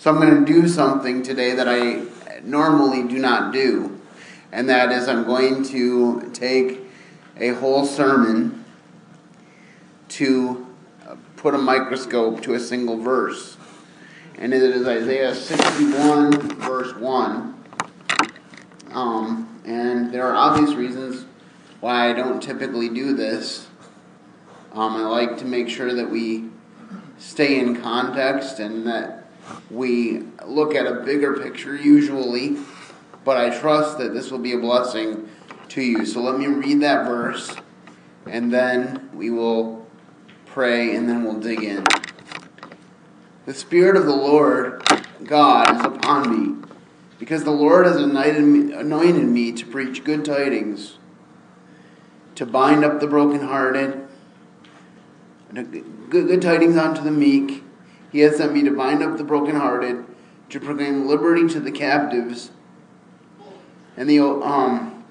So I'm going to do something today that I normally do not do, and that is I'm going to take a whole sermon to put a microscope to a single verse. And it is Isaiah 61, verse 1. Um, and there are obvious reasons why I don't typically do this. Um, I like to make sure that we stay in context and that we look at a bigger picture usually, but I trust that this will be a blessing to you. So let me read that verse and then we will pray and then we'll dig in. The Spirit of the Lord God is upon me, because the Lord has anointed me, anointed me to preach good tidings, to bind up the brokenhearted good, good tidings unto the meek. He has sent me to bind up the brokenhearted, to proclaim liberty to the captives, and the um.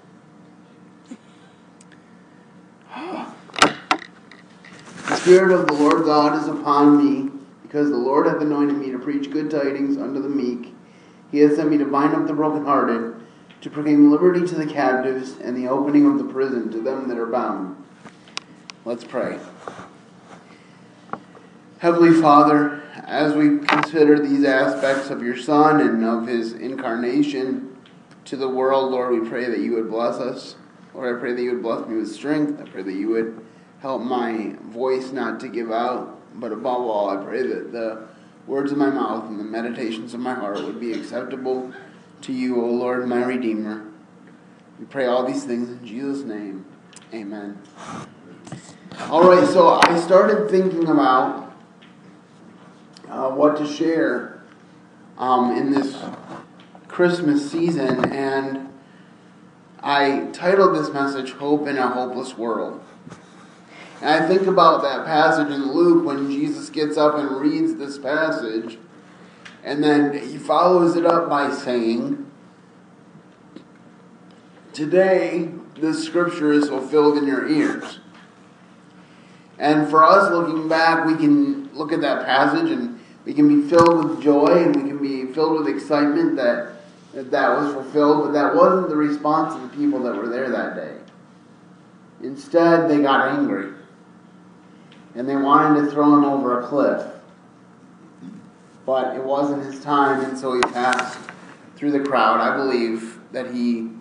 The Spirit of the Lord God is upon me, because the Lord hath anointed me to preach good tidings unto the meek. He has sent me to bind up the brokenhearted, to proclaim liberty to the captives, and the opening of the prison to them that are bound. Let's pray. Heavenly Father, as we consider these aspects of your Son and of his incarnation to the world, Lord, we pray that you would bless us. Lord, I pray that you would bless me with strength. I pray that you would help my voice not to give out. But above all, I pray that the words of my mouth and the meditations of my heart would be acceptable to you, O Lord, my Redeemer. We pray all these things in Jesus' name. Amen. All right, so I started thinking about uh, what to share um, in this Christmas season, and I titled this message Hope in a Hopeless World. And I think about that passage in Luke when Jesus gets up and reads this passage, and then he follows it up by saying, Today, this scripture is fulfilled in your ears. And for us looking back, we can look at that passage and we can be filled with joy and we can be filled with excitement that that, that was fulfilled, but that wasn't the response of the people that were there that day. Instead, they got angry and they wanted to throw him over a cliff. But it wasn't his time, and so he passed through the crowd. I believe that he,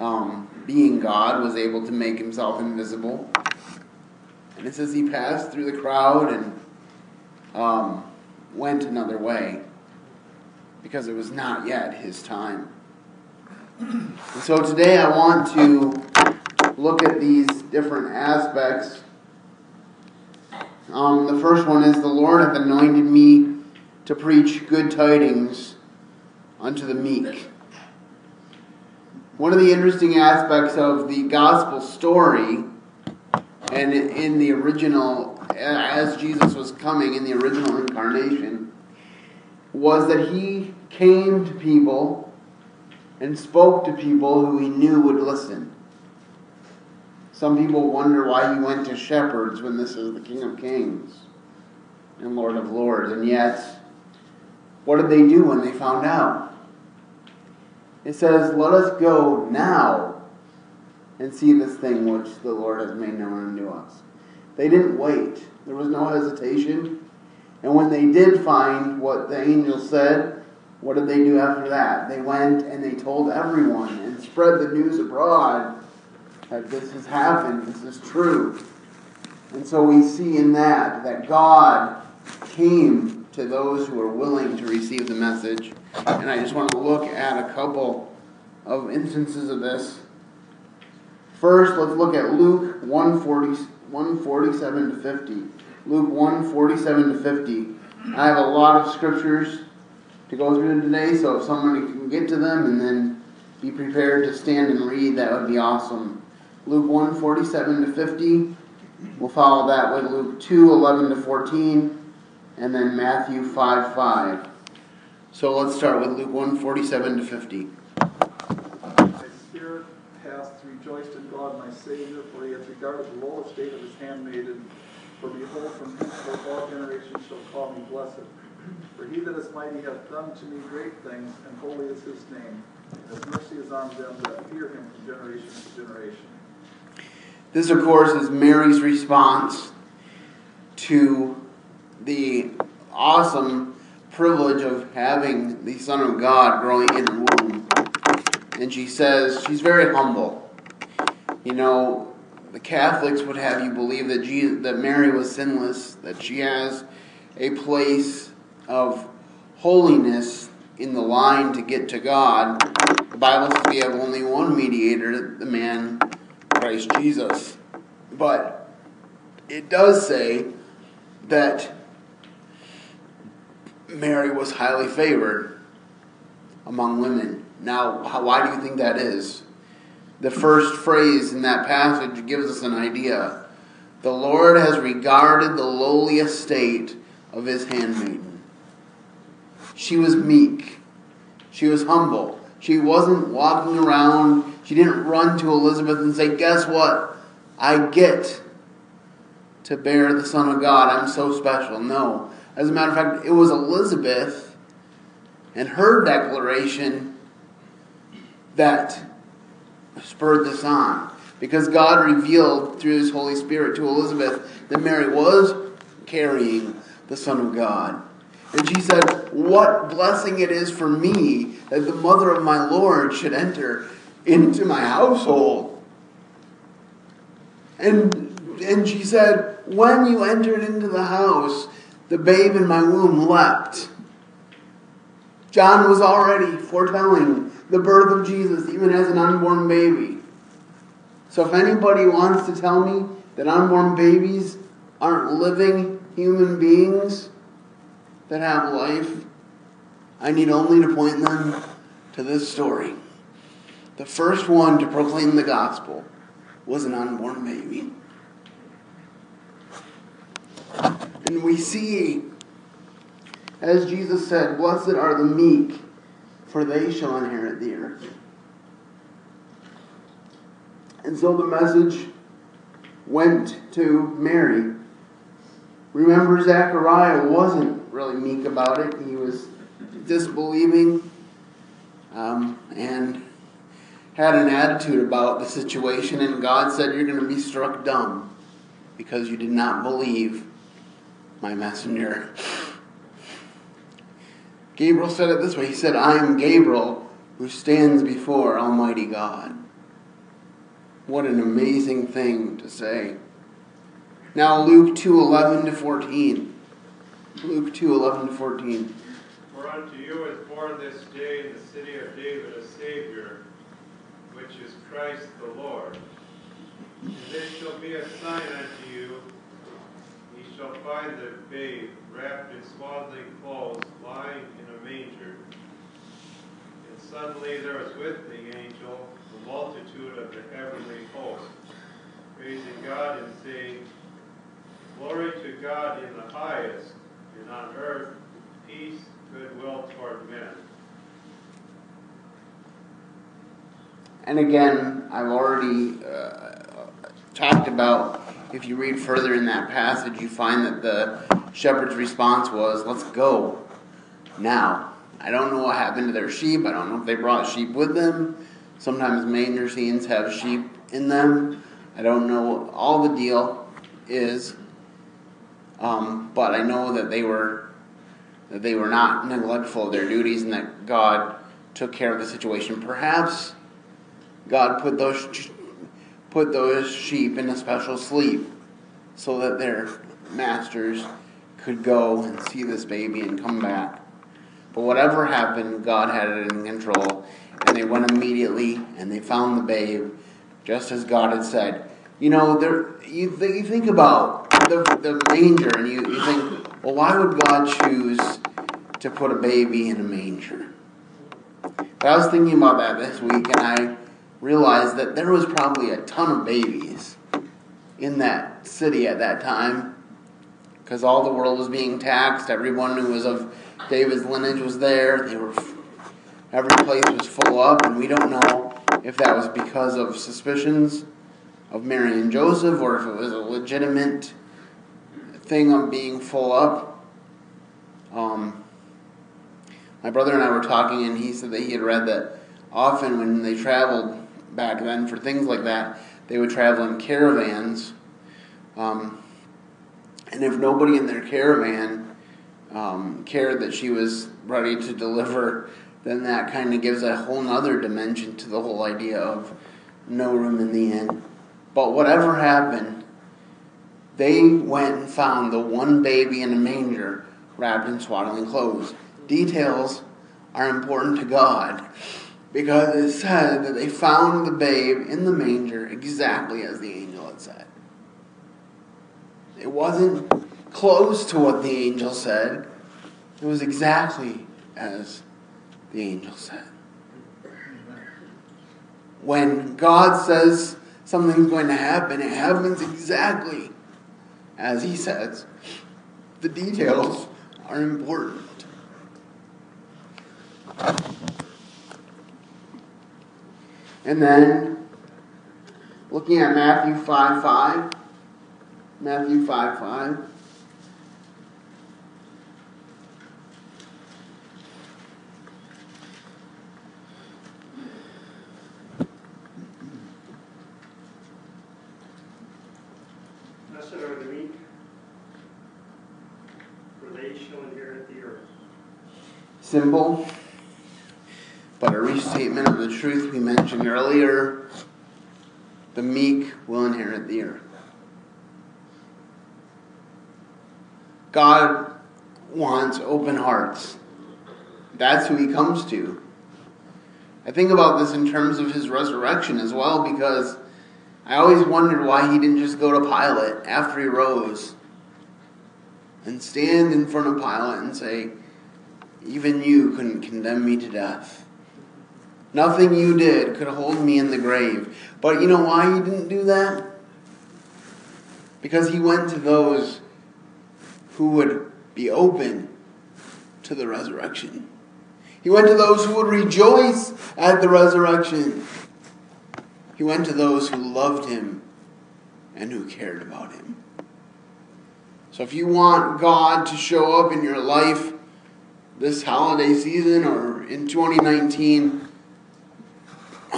um, being God, was able to make himself invisible. And it says he passed through the crowd and um, went another way because it was not yet his time. And so today I want to look at these different aspects. Um, the first one is the Lord hath anointed me to preach good tidings unto the meek. One of the interesting aspects of the gospel story, and in the original as Jesus was coming in the original incarnation was that he came to people and spoke to people who he knew would listen. Some people wonder why he went to shepherds when this is the King of Kings and Lord of Lords. And yet, what did they do when they found out? It says, Let us go now and see this thing which the Lord has made known unto us. They didn't wait. There was no hesitation. And when they did find what the angel said, what did they do after that? They went and they told everyone and spread the news abroad that this has happened, this is true. And so we see in that that God came to those who are willing to receive the message. And I just want to look at a couple of instances of this. First, let's look at Luke 140. 147 to 50. Luke 1 47 to 50. I have a lot of scriptures to go through today, so if somebody can get to them and then be prepared to stand and read, that would be awesome. Luke 1 47 to 50. We'll follow that with Luke 2 11 to 14, and then Matthew 5 5. So let's start with Luke 1 47 to 50 rejoiced in God my Savior, for he hath regarded the low estate of his handmaiden. For behold, from henceforth all generations shall call me blessed. For he that is mighty hath done to me great things, and holy is his name. And his mercy is on them that fear him from generation to generation. This, of course, is Mary's response to the awesome privilege of having the Son of God growing in her womb. And she says, she's very humble. You know, the Catholics would have you believe that Jesus, that Mary was sinless, that she has a place of holiness in the line to get to God. The Bible says we have only one mediator, the man Christ Jesus. But it does say that Mary was highly favored among women. Now, why do you think that is? The first phrase in that passage gives us an idea. The Lord has regarded the lowly estate of his handmaiden. She was meek. She was humble. She wasn't walking around. She didn't run to Elizabeth and say, Guess what? I get to bear the Son of God. I'm so special. No. As a matter of fact, it was Elizabeth and her declaration that spurred this on. Because God revealed through His Holy Spirit to Elizabeth that Mary was carrying the Son of God. And she said, What blessing it is for me that the mother of my Lord should enter into my household. And, and she said, When you entered into the house, the babe in my womb leapt. John was already foretelling the birth of Jesus, even as an unborn baby. So if anybody wants to tell me that unborn babies aren't living human beings that have life, I need only to point them to this story. The first one to proclaim the gospel was an unborn baby. And we see, as Jesus said, Blessed are the meek, for they shall inherit the earth. And so the message went to Mary. Remember, Zechariah wasn't really meek about it, he was disbelieving um, and had an attitude about the situation, and God said, You're going to be struck dumb because you did not believe my messenger. Gabriel said it this way He said, I am Gabriel who stands before Almighty God. What an amazing thing to say. Now Luke 2 11 to 14. Luke 2 11 to 14. For unto you is born this day in the city of David a Savior, which is Christ the Lord. And this shall be a sign unto you. Shall find the babe wrapped in swaddling clothes, lying in a manger. And suddenly there was with the angel the multitude of the heavenly host, praising God and saying, Glory to God in the highest, and on earth peace, goodwill toward men. And again, I've already uh, talked about, if you read further in that passage, you find that the shepherd's response was, Let's go now. I don't know what happened to their sheep. I don't know if they brought sheep with them. Sometimes manger scenes have sheep in them. I don't know all the deal is. Um, but I know that they were that they were not neglectful of their duties and that God took care of the situation. Perhaps God put those put those sheep in a special sleep so that their masters could go and see this baby and come back. But whatever happened, God had it in control, and they went immediately and they found the babe, just as God had said. You know, there you, th- you think about the, the manger, and you, you think, well, why would God choose to put a baby in a manger? But I was thinking about that this week, and I realized that there was probably a ton of babies in that city at that time because all the world was being taxed. Everyone who was of David's lineage was there. They were every place was full up, and we don't know if that was because of suspicions of Mary and Joseph or if it was a legitimate thing of being full up. Um, my brother and I were talking, and he said that he had read that often when they traveled back then for things like that, they would travel in caravans. Um, and if nobody in their caravan um, cared that she was ready to deliver, then that kind of gives a whole nother dimension to the whole idea of no room in the inn. But whatever happened, they went and found the one baby in a manger wrapped in swaddling clothes. Details are important to God because it said that they found the babe in the manger exactly as the angel had said. It wasn't close to what the angel said, it was exactly as the angel said. When God says something's going to happen, it happens exactly as He says. The details are important. And then, looking at Matthew 5 5, Matthew 5 5. Blessed are the meek, for they shall inherit the earth. Simple, but a restatement of the truth we mentioned earlier. The meek will inherit the earth. God wants open hearts. That's who he comes to. I think about this in terms of his resurrection as well because I always wondered why he didn't just go to Pilate after he rose and stand in front of Pilate and say, Even you couldn't condemn me to death. Nothing you did could hold me in the grave. But you know why he didn't do that? Because he went to those who would be open to the resurrection. He went to those who would rejoice at the resurrection. He went to those who loved him and who cared about him. So if you want God to show up in your life this holiday season or in 2019,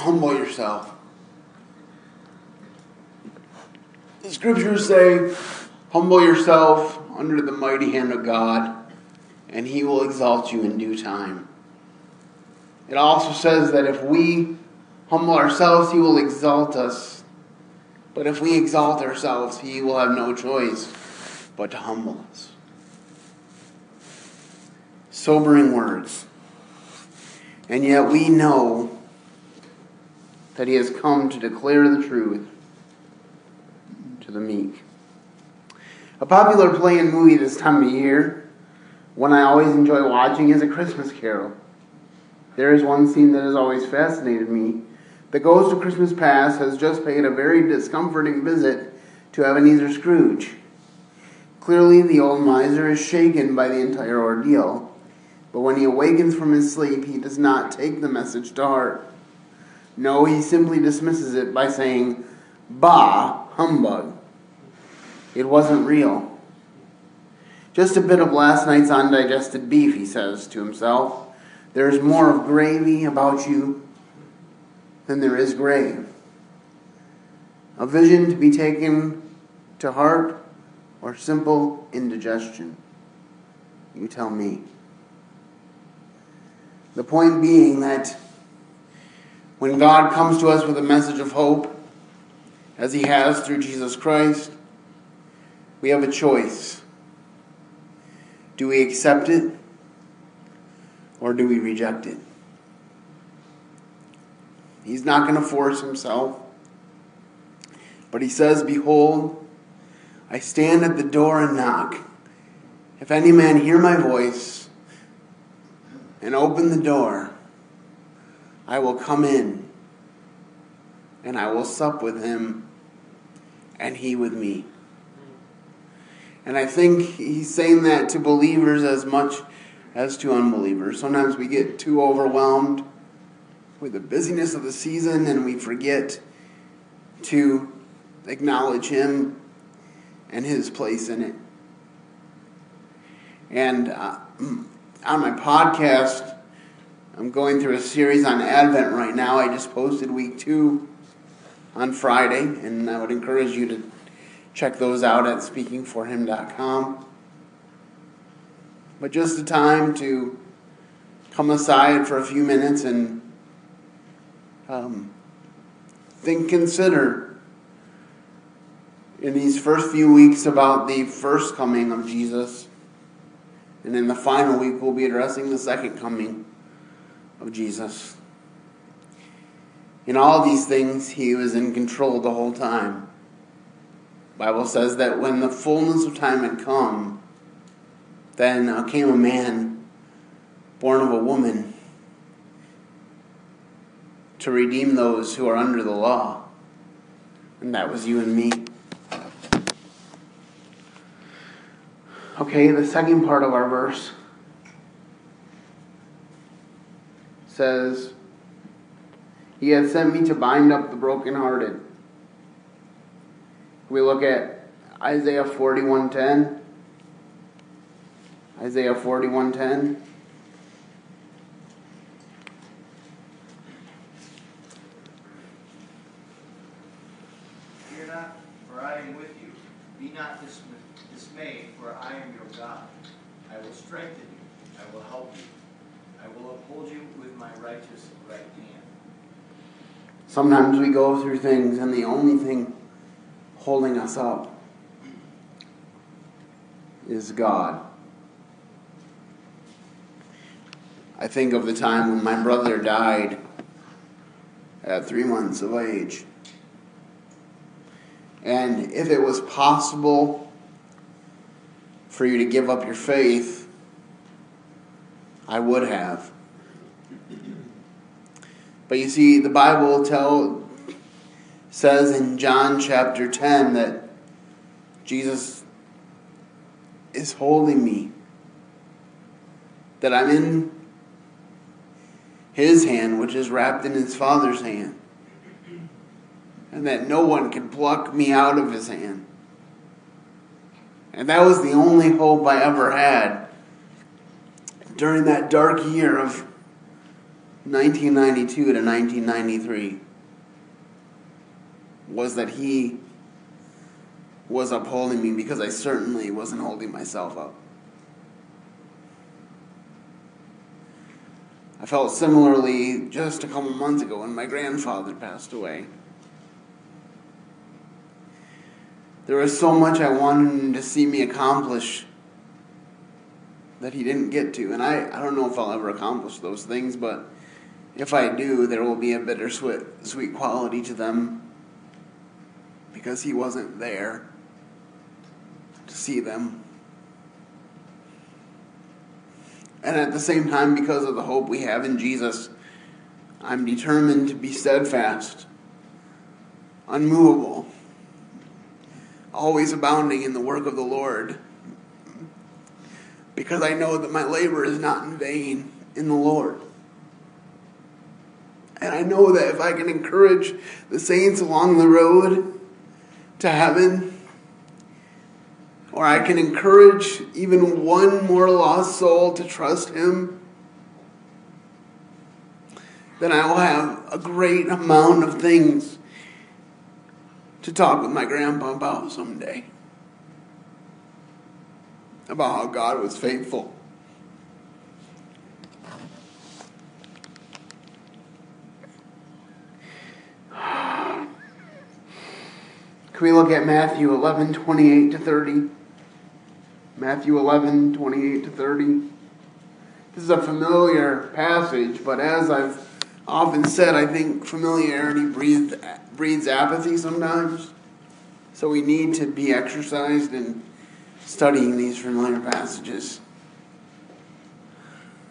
humble yourself. The scriptures say, humble yourself under the mighty hand of God, and he will exalt you in due time. It also says that if we humble ourselves, he will exalt us. But if we exalt ourselves, he will have no choice but to humble us. Sobering words. And yet we know that he has come to declare the truth to the meek. A popular play and movie this time of year, one I always enjoy watching, is A Christmas Carol. There is one scene that has always fascinated me. The ghost of Christmas Past has just paid a very discomforting visit to Ebenezer Scrooge. Clearly, the old miser is shaken by the entire ordeal, but when he awakens from his sleep, he does not take the message to heart. No, he simply dismisses it by saying, Bah, humbug. It wasn't real. Just a bit of last night's undigested beef, he says to himself. There's more of gravy about you than there is grave. A vision to be taken to heart or simple indigestion? You tell me. The point being that when God comes to us with a message of hope, as He has through Jesus Christ, we have a choice. Do we accept it or do we reject it? He's not going to force himself. But he says, Behold, I stand at the door and knock. If any man hear my voice and open the door, I will come in and I will sup with him and he with me. And I think he's saying that to believers as much as to unbelievers. Sometimes we get too overwhelmed with the busyness of the season and we forget to acknowledge him and his place in it. And uh, on my podcast, I'm going through a series on Advent right now. I just posted week two on Friday, and I would encourage you to check those out at speakingforhim.com. But just a time to come aside for a few minutes and um, think, consider in these first few weeks about the first coming of Jesus. And in the final week, we'll be addressing the second coming of Jesus. In all these things, he was in control the whole time. Bible says that when the fullness of time had come, then uh, came a man born of a woman to redeem those who are under the law. And that was you and me. Okay, the second part of our verse says, He has sent me to bind up the brokenhearted. We look at Isaiah 41:10. Isaiah 41:10. Fear not, for I am with you. Be not dismayed, for I am your God. I will strengthen you. I will help you. I will uphold you with my righteous right hand. Sometimes we go through things, and the only thing holding us up is God. I think of the time when my brother died at three months of age. And if it was possible for you to give up your faith, I would have. But you see, the Bible tell, says in John chapter 10 that Jesus is holding me, that I'm in his hand, which is wrapped in his Father's hand, and that no one can pluck me out of his hand. And that was the only hope I ever had during that dark year of 1992 to 1993 was that he was upholding me because I certainly wasn't holding myself up. I felt similarly just a couple months ago when my grandfather passed away. There was so much I wanted him to see me accomplish that he didn't get to. And I, I don't know if I'll ever accomplish those things, but if I do, there will be a bittersweet sweet quality to them because he wasn't there to see them. And at the same time, because of the hope we have in Jesus, I'm determined to be steadfast, unmovable, always abounding in the work of the Lord, because I know that my labor is not in vain in the Lord. And I know that if I can encourage the saints along the road to heaven, or I can encourage even one more lost soul to trust Him, then I will have a great amount of things to talk with my grandpa about someday. About how God was faithful. Can we look at Matthew 11, 28 to 30? Matthew 11, 28 to 30. This is a familiar passage, but as I've often said, I think familiarity breeds, breeds apathy sometimes. So we need to be exercised in studying these familiar passages.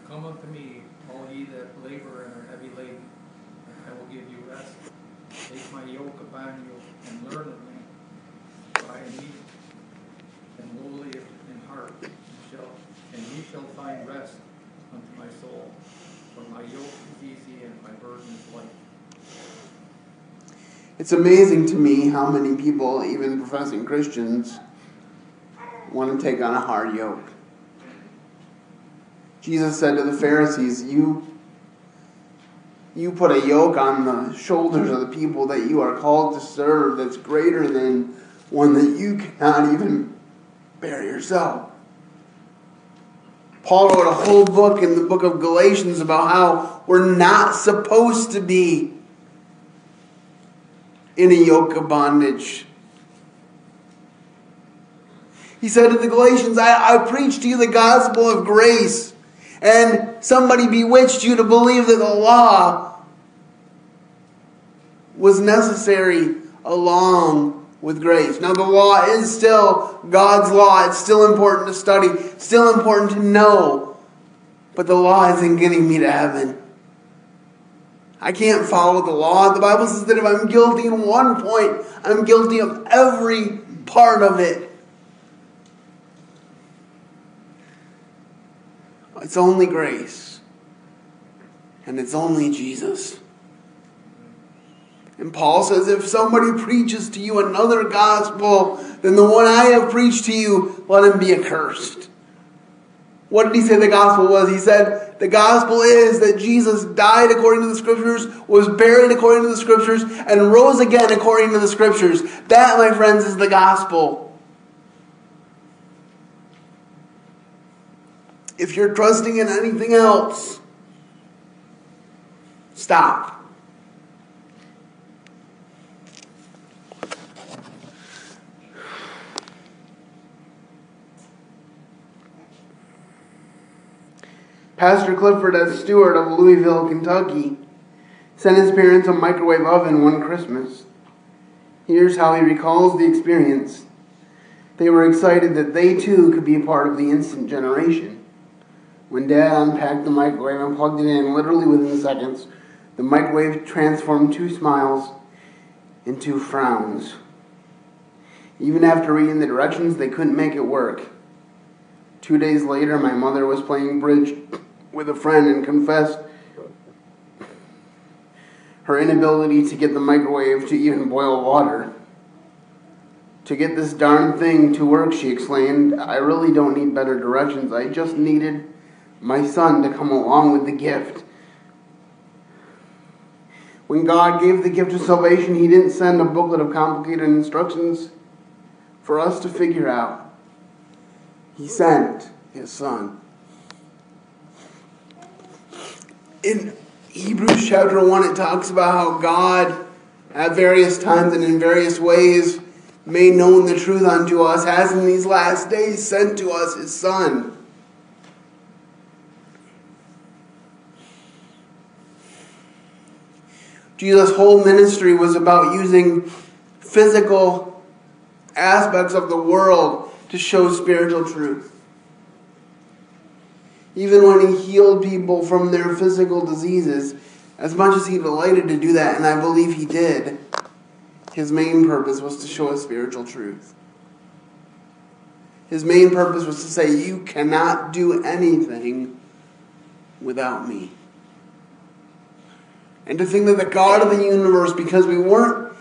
Come unto me, all ye that labor and are heavy laden, and I will give you rest. Take my yoke upon you and learn of me I am meek and lowly in heart, shall, and ye shall find rest unto my soul. For my yoke is easy and my burden is light. It's amazing to me how many people, even professing Christians, want to take on a hard yoke. Jesus said to the Pharisees, You you put a yoke on the shoulders of the people that you are called to serve that's greater than one that you cannot even bear up. Paul wrote a whole book in the book of Galatians about how we're not supposed to be in a yoke of bondage. He said to the Galatians, I, I preach to you the gospel of grace, and somebody bewitched you to believe that the law was necessary along with grace. Now, the law is still God's law. It's still important to study, still important to know. But the law isn't getting me to heaven. I can't follow the law. The Bible says that if I'm guilty in one point, I'm guilty of every part of it. It's only grace. And it's only Jesus. And Paul says, if somebody preaches to you another gospel than the one I have preached to you, let him be accursed. What did he say the gospel was? He said, the gospel is that Jesus died according to the scriptures, was buried according to the scriptures, and rose again according to the scriptures. That, my friends, is the gospel. If you're trusting in anything else, stop. Pastor Clifford S. Stewart of Louisville, Kentucky, sent his parents a microwave oven one Christmas. Here's how he recalls the experience. They were excited that they too could be a part of the instant generation. When Dad unpacked the microwave and plugged it in, literally within seconds, the microwave transformed two smiles into frowns. Even after reading the directions, they couldn't make it work. Two days later, my mother was playing bridge with a friend and confessed her inability to get the microwave to even boil water. To get this darn thing to work, she explained, I really don't need better directions. I just needed my son to come along with the gift. When God gave the gift of salvation, He didn't send a booklet of complicated instructions for us to figure out. He sent His Son. In Hebrews chapter 1, it talks about how God, at various times and in various ways, made known the truth unto us, has in these last days sent to us his Son. Jesus' whole ministry was about using physical aspects of the world to show spiritual truth even when he healed people from their physical diseases, as much as he delighted to do that, and I believe he did, his main purpose was to show a spiritual truth. His main purpose was to say, You cannot do anything without me. And to think that the God of the universe, because we weren't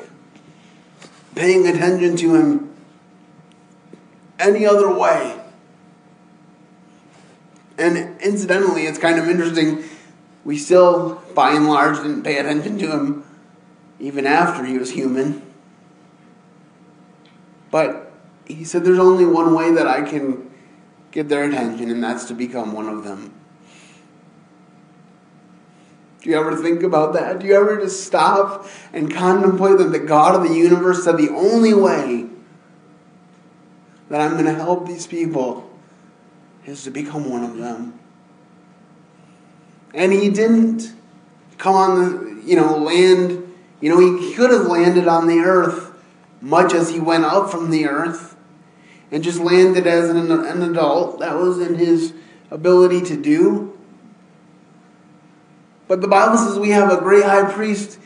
paying attention to him any other way, and incidentally, it's kind of interesting. We still, by and large, didn't pay attention to him even after he was human. But he said, There's only one way that I can get their attention, and that's to become one of them. Do you ever think about that? Do you ever just stop and contemplate that the God of the universe said the only way that I'm going to help these people is to become one of them. And he didn't come on the, you know, land, you know, he could have landed on the earth much as he went up from the earth and just landed as an, an adult. That was in his ability to do. But the Bible says we have a great high priest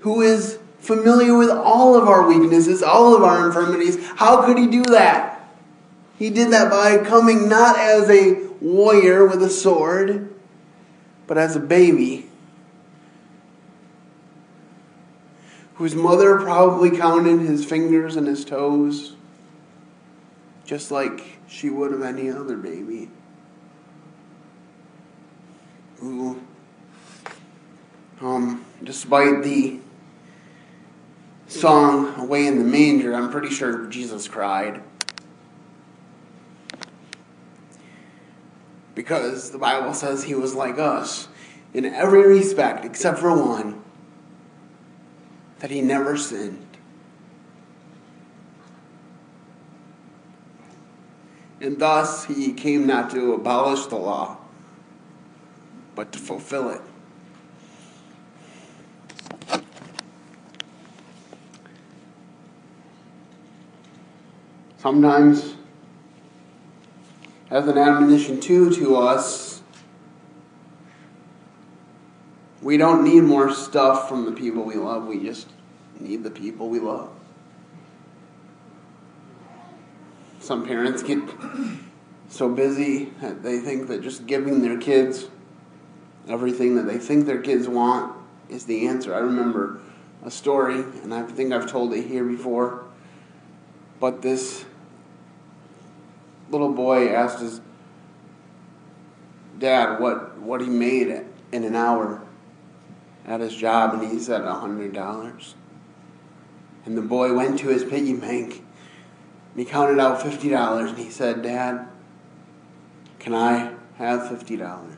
who is familiar with all of our weaknesses, all of our infirmities. How could he do that? He did that by coming not as a warrior with a sword, but as a baby. Whose mother probably counted his fingers and his toes, just like she would of any other baby. who, um, despite the song Away in the Manger, I'm pretty sure Jesus cried. Because the Bible says he was like us in every respect except for one that he never sinned. And thus he came not to abolish the law, but to fulfill it. Sometimes, as an admonition too to us, we don't need more stuff from the people we love. We just need the people we love. Some parents get so busy that they think that just giving their kids everything that they think their kids want is the answer. I remember a story, and I think I've told it here before, but this little boy asked his dad what, what he made in an hour at his job, and he said a hundred dollars. And the boy went to his piggy bank and he counted out fifty dollars and he said, Dad, can I have fifty dollars?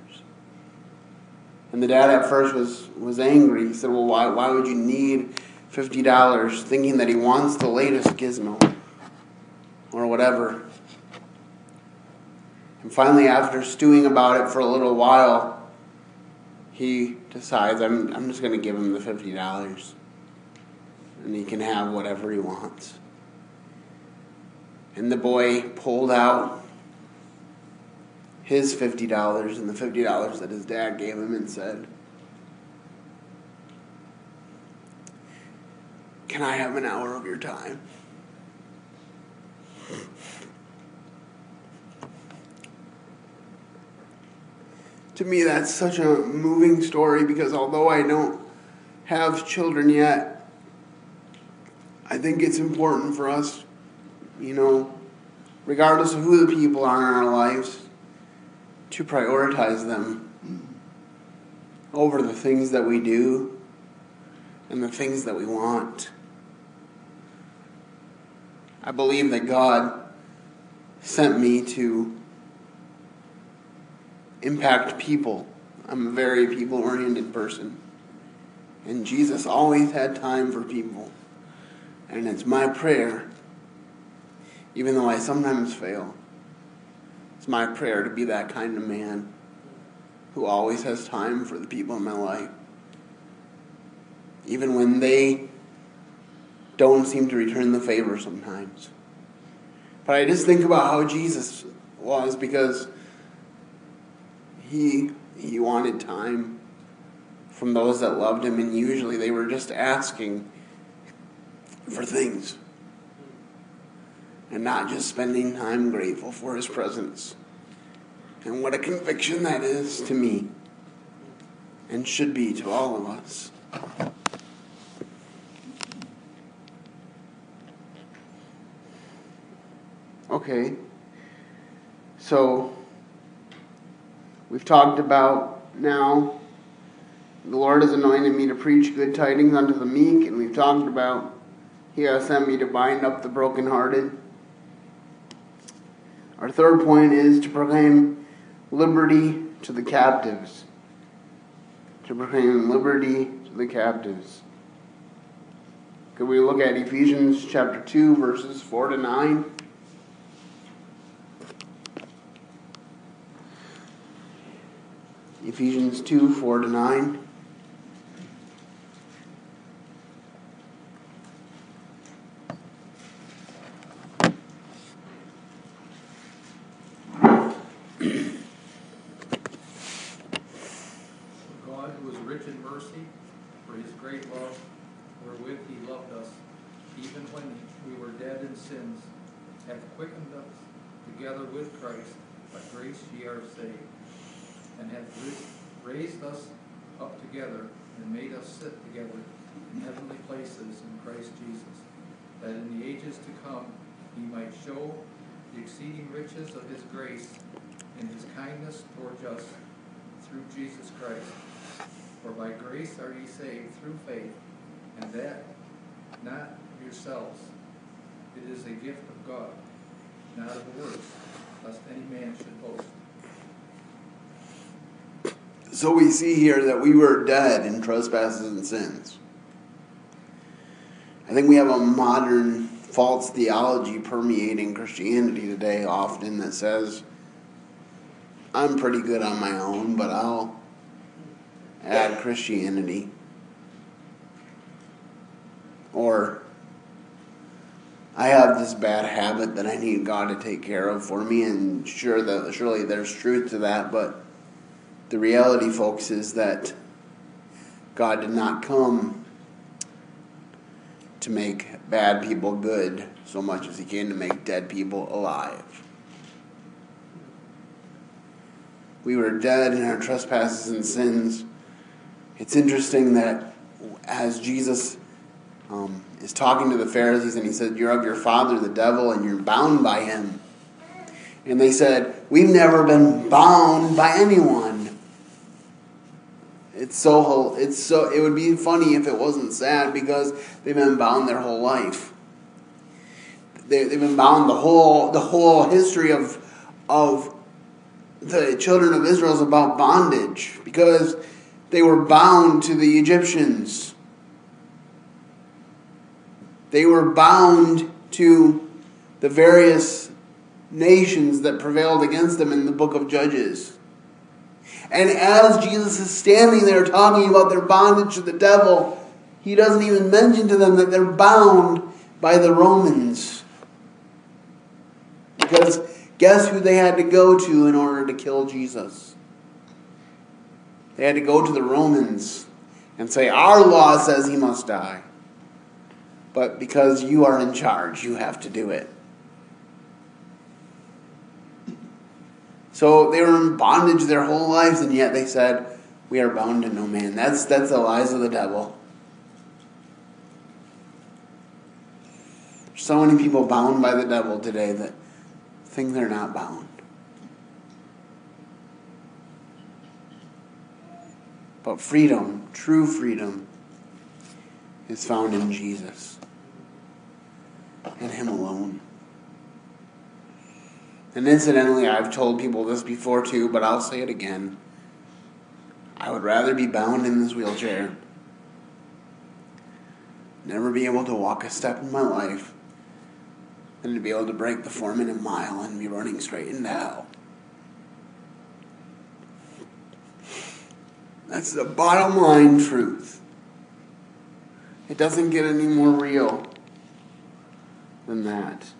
And the dad at first was, was angry. He said, Well, why, why would you need fifty dollars? Thinking that he wants the latest gizmo or whatever. And finally, after stewing about it for a little while, he decides, I'm, I'm just going to give him the $50 and he can have whatever he wants. And the boy pulled out his $50 and the $50 that his dad gave him and said, Can I have an hour of your time? To me, that's such a moving story because although I don't have children yet, I think it's important for us, you know, regardless of who the people are in our lives, to prioritize them over the things that we do and the things that we want. I believe that God sent me to impact people. I'm a very people oriented person. And Jesus always had time for people. And it's my prayer, even though I sometimes fail, it's my prayer to be that kind of man who always has time for the people in my life. Even when they don't seem to return the favor sometimes. But I just think about how Jesus was because he he wanted time from those that loved him and usually they were just asking for things and not just spending time grateful for his presence. And what a conviction that is to me and should be to all of us. Okay. So We've talked about now the Lord has anointed me to preach good tidings unto the meek, and we've talked about He has sent me to bind up the brokenhearted. Our third point is to proclaim liberty to the captives. To proclaim liberty to the captives. Could we look at Ephesians chapter 2, verses 4 to 9? Ephesians 2 4 to 9. God, who is rich in mercy, for his great love, wherewith he loved us, even when we were dead in sins, hath quickened us together with Christ. By grace ye are saved hath raised us up together and made us sit together in heavenly places in Christ Jesus, that in the ages to come he might show the exceeding riches of his grace and his kindness towards us through Jesus Christ. For by grace are ye saved through faith, and that not yourselves. It is a gift of God, not of works, lest any man should boast. So we see here that we were dead in trespasses and sins. I think we have a modern false theology permeating Christianity today, often that says, I'm pretty good on my own, but I'll add Christianity. Or, I have this bad habit that I need God to take care of for me, and sure that surely there's truth to that, but the reality, folks, is that God did not come to make bad people good so much as He came to make dead people alive. We were dead in our trespasses and sins. It's interesting that as Jesus um, is talking to the Pharisees and he said, You're of your father, the devil, and you're bound by him. And they said, We've never been bound by anyone. It's so it's so it would be funny if it wasn't sad because they've been bound their whole life. They, they've been bound the whole the whole history of of the children of Israel is about bondage because they were bound to the Egyptians. They were bound to the various nations that prevailed against them in the book of Judges. And as Jesus is standing there talking about their bondage to the devil, he doesn't even mention to them that they're bound by the Romans. Because guess who they had to go to in order to kill Jesus? They had to go to the Romans and say, Our law says he must die. But because you are in charge, you have to do it. So they were in bondage their whole lives, and yet they said, We are bound to no man. That's, that's the lies of the devil. There's so many people bound by the devil today that think they're not bound. But freedom, true freedom, is found in Jesus and Him alone. And incidentally, I've told people this before too, but I'll say it again. I would rather be bound in this wheelchair, never be able to walk a step in my life, than to be able to break the four minute mile and be running straight into hell. That's the bottom line truth. It doesn't get any more real than that.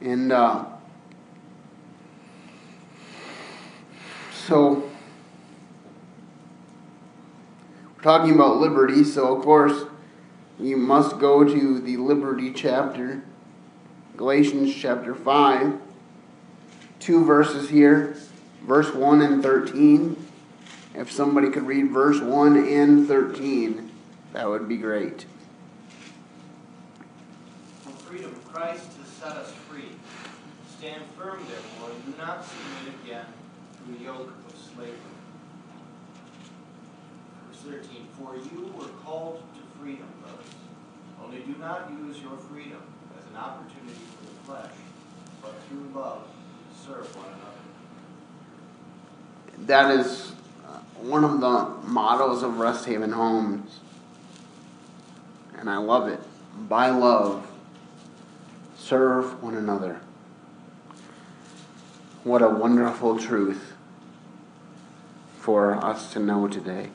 And uh, so we're talking about liberty, so of course we must go to the liberty chapter, Galatians chapter 5, two verses here, verse 1 and 13. If somebody could read verse 1 and 13, that would be great. From freedom, Christ has set us free. Stand firm, therefore, and do not submit again to the yoke of slavery. Verse 13 For you were called to freedom, brothers. Only do not use your freedom as an opportunity for the flesh, but through love serve one another. That is uh, one of the mottos of Resthaven Homes. And I love it. By love, serve one another. What a wonderful truth for us to know today.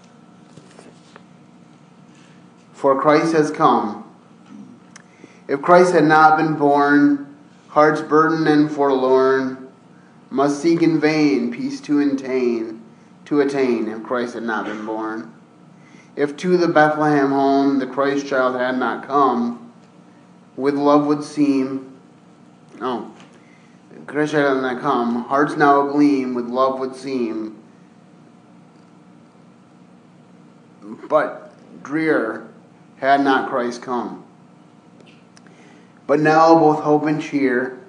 For Christ has come. If Christ had not been born, hearts burdened and forlorn must seek in vain peace to attain, to attain if Christ had not been born. If to the Bethlehem home the Christ child had not come, with love would seem, no, Child had not come, hearts now agleam, with love would seem, but drear had not Christ come. But now both hope and cheer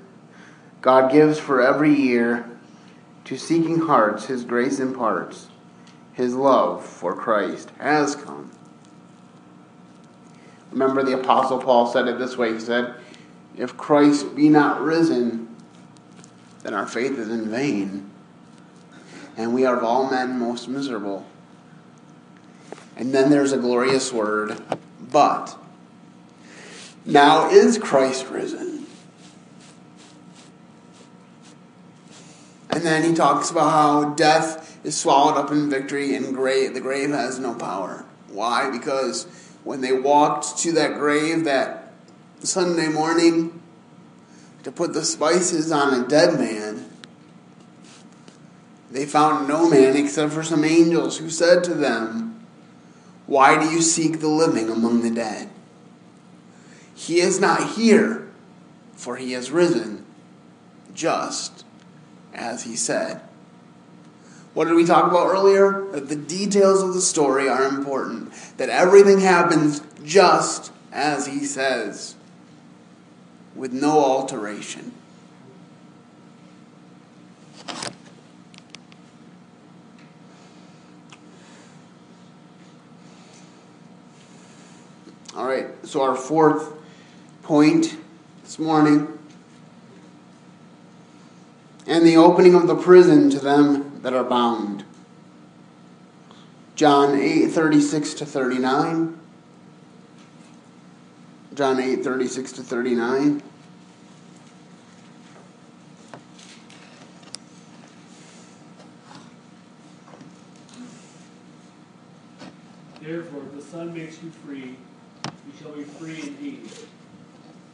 God gives for every year to seeking hearts his grace imparts. His love for Christ has come. Remember, the Apostle Paul said it this way He said, If Christ be not risen, then our faith is in vain, and we are of all men most miserable. And then there's a glorious word, but. Now is Christ risen. And then he talks about how death is swallowed up in victory and grave, the grave has no power. Why? Because when they walked to that grave that Sunday morning to put the spices on a dead man, they found no man except for some angels who said to them, Why do you seek the living among the dead? He is not here, for he has risen, just as he said. What did we talk about earlier? That the details of the story are important, that everything happens just as he says, with no alteration. All right, so our fourth point this morning and the opening of the prison to them that are bound. John 8 36 to 39. John 8 36 to 39. Therefore, if the Son makes you free, you shall be free indeed.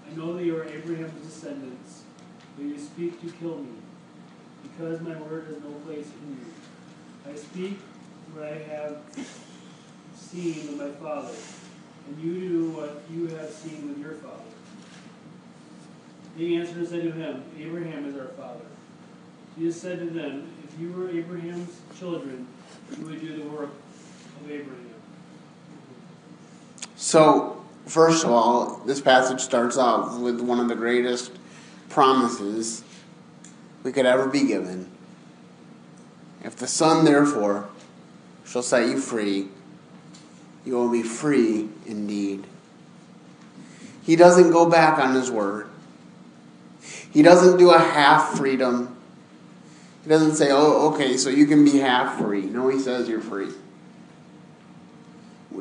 I know that you are Abraham's descendants, but you speak to kill me, because my word has no place in you. I speak what I have seen with my father, and you do what you have seen with your father. They answered and said to him, Abraham is our father. Jesus said to them, If you were Abraham's children, you would do the work of Abraham. So, first of all, this passage starts off with one of the greatest promises we could ever be given. If the Son, therefore, shall set you free, you will be free indeed. He doesn't go back on his word. He doesn't do a half freedom. He doesn't say, oh, okay, so you can be half free. No, he says you're free.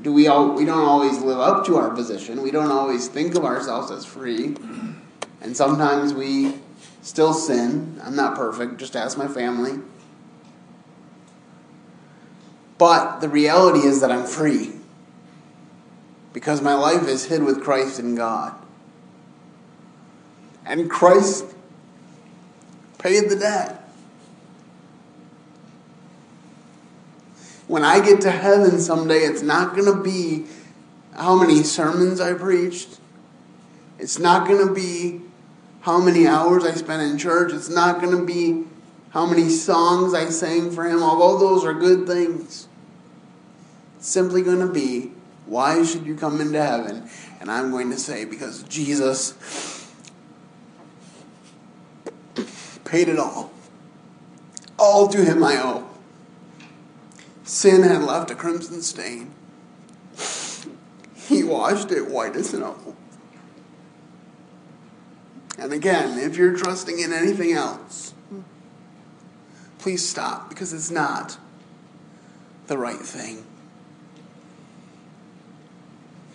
Do we all we don't always live up to our position. We don't always think of ourselves as free. And sometimes we still sin. I'm not perfect, just ask my family. But the reality is that I'm free. Because my life is hid with Christ in God. And Christ paid the debt. When I get to heaven someday, it's not going to be how many sermons I preached. It's not going to be how many hours I spent in church. It's not going to be how many songs I sang for Him, although those are good things. It's simply going to be why should you come into heaven? And I'm going to say, because Jesus paid it all. All to Him I owe. Sin had left a crimson stain. He washed it white as snow. And again, if you're trusting in anything else, please stop because it's not the right thing.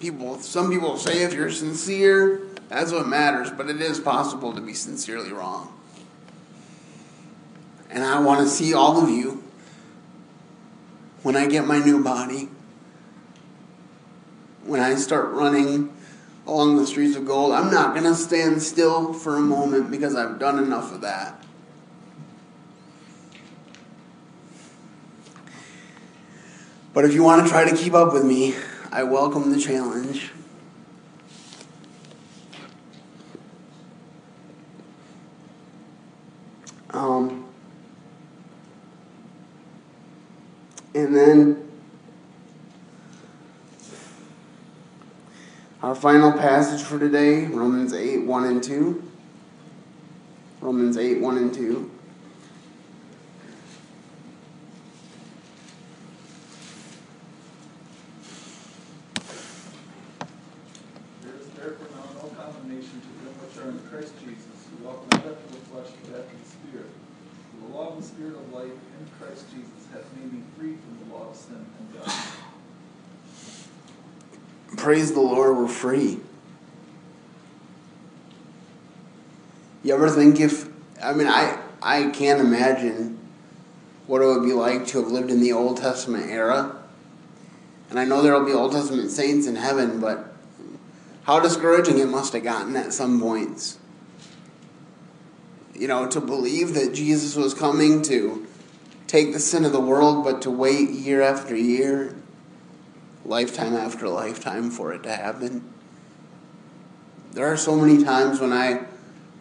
People, some people say if you're sincere, that's what matters, but it is possible to be sincerely wrong. And I want to see all of you when I get my new body, when I start running along the streets of gold, I'm not going to stand still for a moment because I've done enough of that. But if you want to try to keep up with me, I welcome the challenge. Um, and then our final passage for today, Romans 8 1 and 2. Romans 8 1 and 2. Christ Jesus, who walked not after the flesh, but after the Spirit. For the law of the Spirit of life in Christ Jesus hath made me free from the law of sin and death. Praise the Lord, we're free. You ever think if, I mean, I, I can't imagine what it would be like to have lived in the Old Testament era. And I know there will be Old Testament saints in heaven, but how discouraging it must have gotten at some points. You know, to believe that Jesus was coming to take the sin of the world, but to wait year after year, lifetime after lifetime for it to happen. There are so many times when I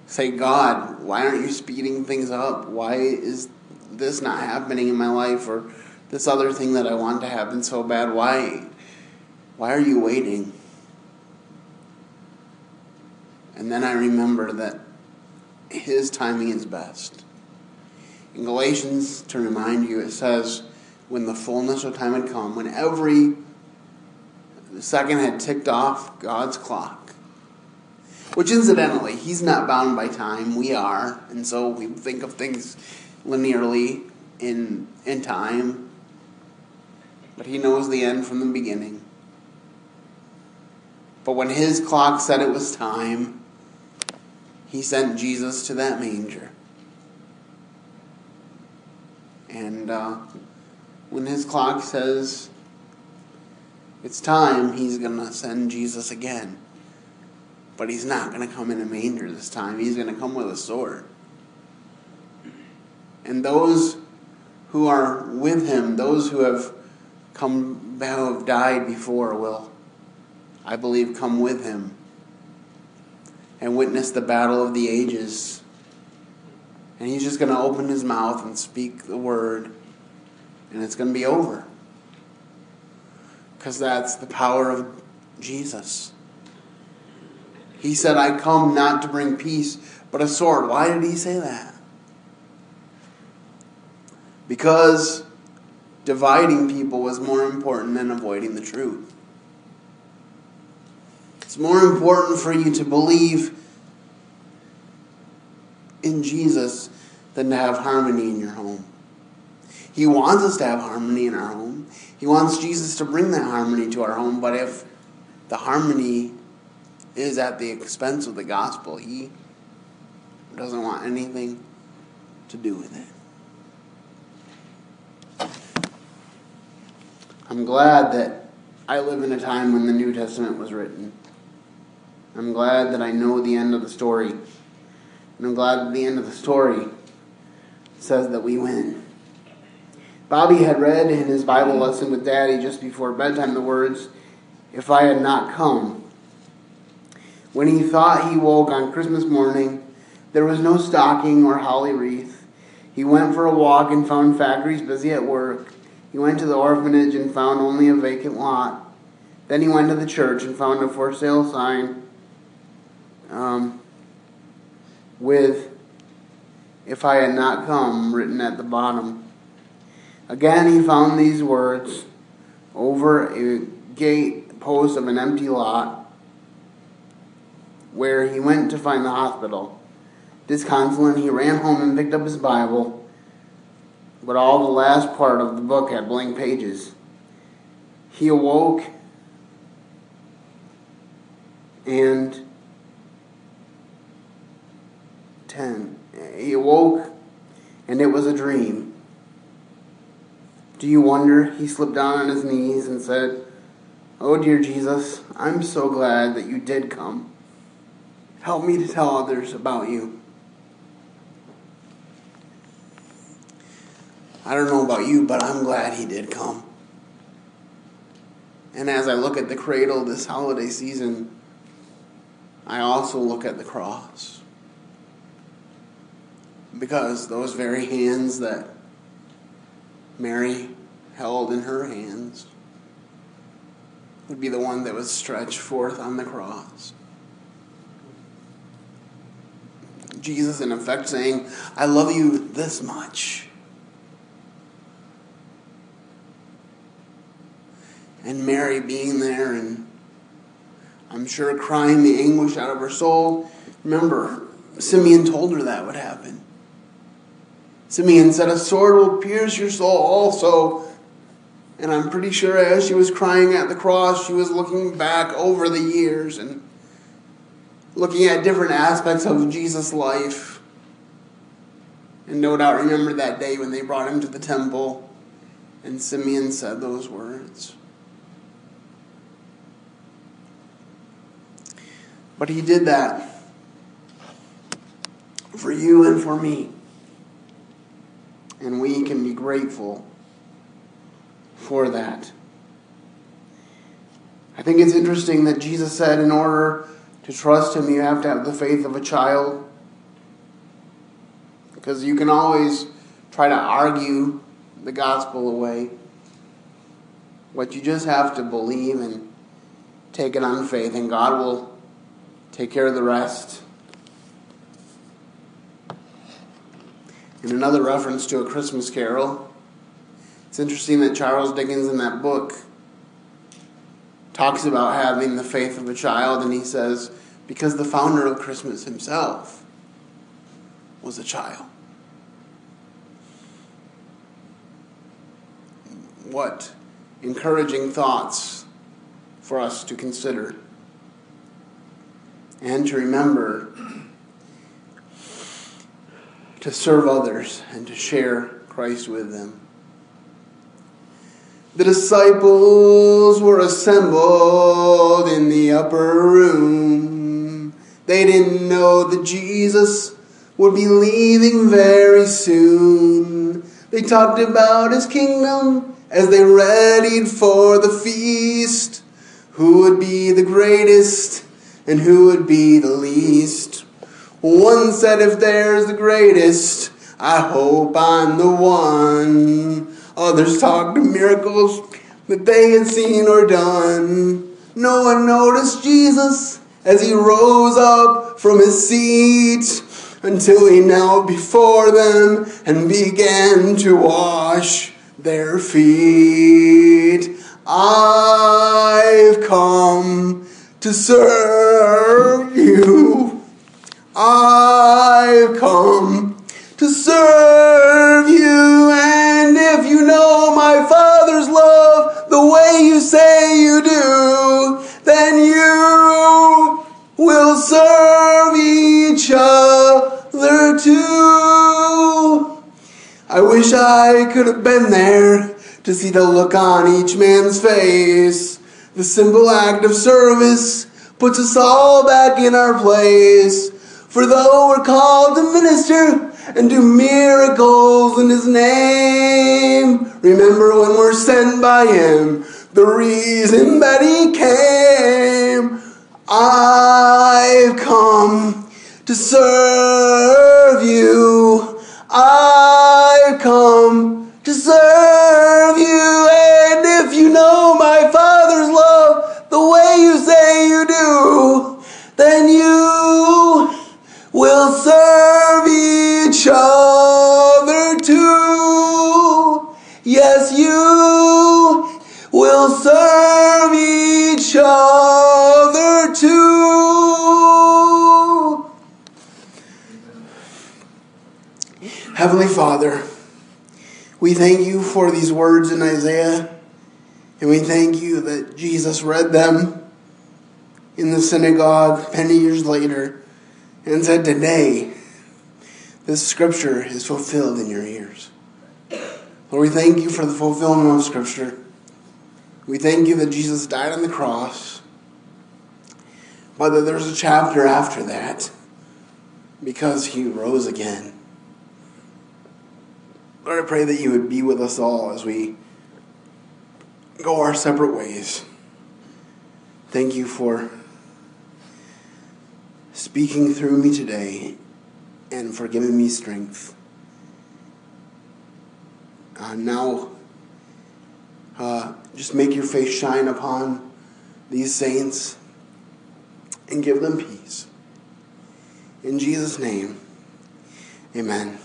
say, God, why aren't you speeding things up? Why is this not happening in my life or this other thing that I want to happen so bad? Why why are you waiting? And then I remember that his timing is best. In Galatians, to remind you, it says, when the fullness of time had come, when every second had ticked off God's clock, which incidentally, he's not bound by time, we are, and so we think of things linearly in, in time, but he knows the end from the beginning. But when his clock said it was time, he sent Jesus to that manger. And uh, when his clock says it's time, he's going to send Jesus again. But he's not going to come in a manger this time. He's going to come with a sword. And those who are with him, those who have come, who have died before, will, I believe, come with him and witness the battle of the ages. And he's just going to open his mouth and speak the word, and it's going to be over. Because that's the power of Jesus. He said, I come not to bring peace, but a sword. Why did he say that? Because dividing people was more important than avoiding the truth. It's more important for you to believe in Jesus than to have harmony in your home. He wants us to have harmony in our home. He wants Jesus to bring that harmony to our home, but if the harmony is at the expense of the gospel, he doesn't want anything to do with it. I'm glad that I live in a time when the New Testament was written. I'm glad that I know the end of the story. And I'm glad that the end of the story says that we win. Bobby had read in his Bible lesson with Daddy just before bedtime the words, If I had not come. When he thought he woke on Christmas morning, there was no stocking or holly wreath. He went for a walk and found factories busy at work. He went to the orphanage and found only a vacant lot. Then he went to the church and found a for sale sign um, with If I Had Not Come written at the bottom. Again, he found these words over a gate post of an empty lot where he went to find the hospital. Disconsolate, he ran home and picked up his Bible but all the last part of the book had blank pages. He awoke and 10. He awoke and it was a dream. Do you wonder? He slipped down on his knees and said, Oh, dear Jesus, I'm so glad that you did come. Help me to tell others about you. I don't know about you, but I'm glad he did come. And as I look at the cradle this holiday season, I also look at the cross. Because those very hands that Mary held in her hands would be the one that was stretched forth on the cross. Jesus, in effect, saying, I love you this much. and Mary being there and I'm sure crying the anguish out of her soul Remember, Simeon told her that would happen. Simeon said, A sword will pierce your soul also. And I'm pretty sure as she was crying at the cross, she was looking back over the years and looking at different aspects of Jesus' life. And no doubt remember that day when they brought him to the temple and Simeon said those words. But he did that for you and for me. And we can be grateful for that. I think it's interesting that Jesus said, in order to trust Him, you have to have the faith of a child. Because you can always try to argue the gospel away. What you just have to believe and take it on faith, and God will take care of the rest. In another reference to a Christmas carol, it's interesting that Charles Dickens in that book talks about having the faith of a child, and he says, because the founder of Christmas himself was a child. What encouraging thoughts for us to consider and to remember to serve others and to share Christ with them. The disciples were assembled in the upper room. They didn't know that Jesus would be leaving very soon. They talked about his kingdom as they readied for the feast. Who would be the greatest and who would be the least? One said, If there's the greatest, I hope I'm the one. Others talked of miracles that they had seen or done. No one noticed Jesus as he rose up from his seat until he knelt before them and began to wash their feet. I've come to serve you. I've come to serve you. And if you know my Father's love the way you say you do, then you will serve each other too. I wish I could have been there to see the look on each man's face. The simple act of service puts us all back in our place. For though we're called to minister and do miracles in His name, remember when we're sent by Him, the reason that He came. I've come to serve you. I've come to serve you. Thank you for these words in Isaiah, and we thank you that Jesus read them in the synagogue many years later and said, Today, this scripture is fulfilled in your ears. Lord, we thank you for the fulfillment of scripture. We thank you that Jesus died on the cross, but that there's a chapter after that because he rose again. Lord, I pray that you would be with us all as we go our separate ways. Thank you for speaking through me today and for giving me strength. Uh, now, uh, just make your face shine upon these saints and give them peace. In Jesus' name, amen.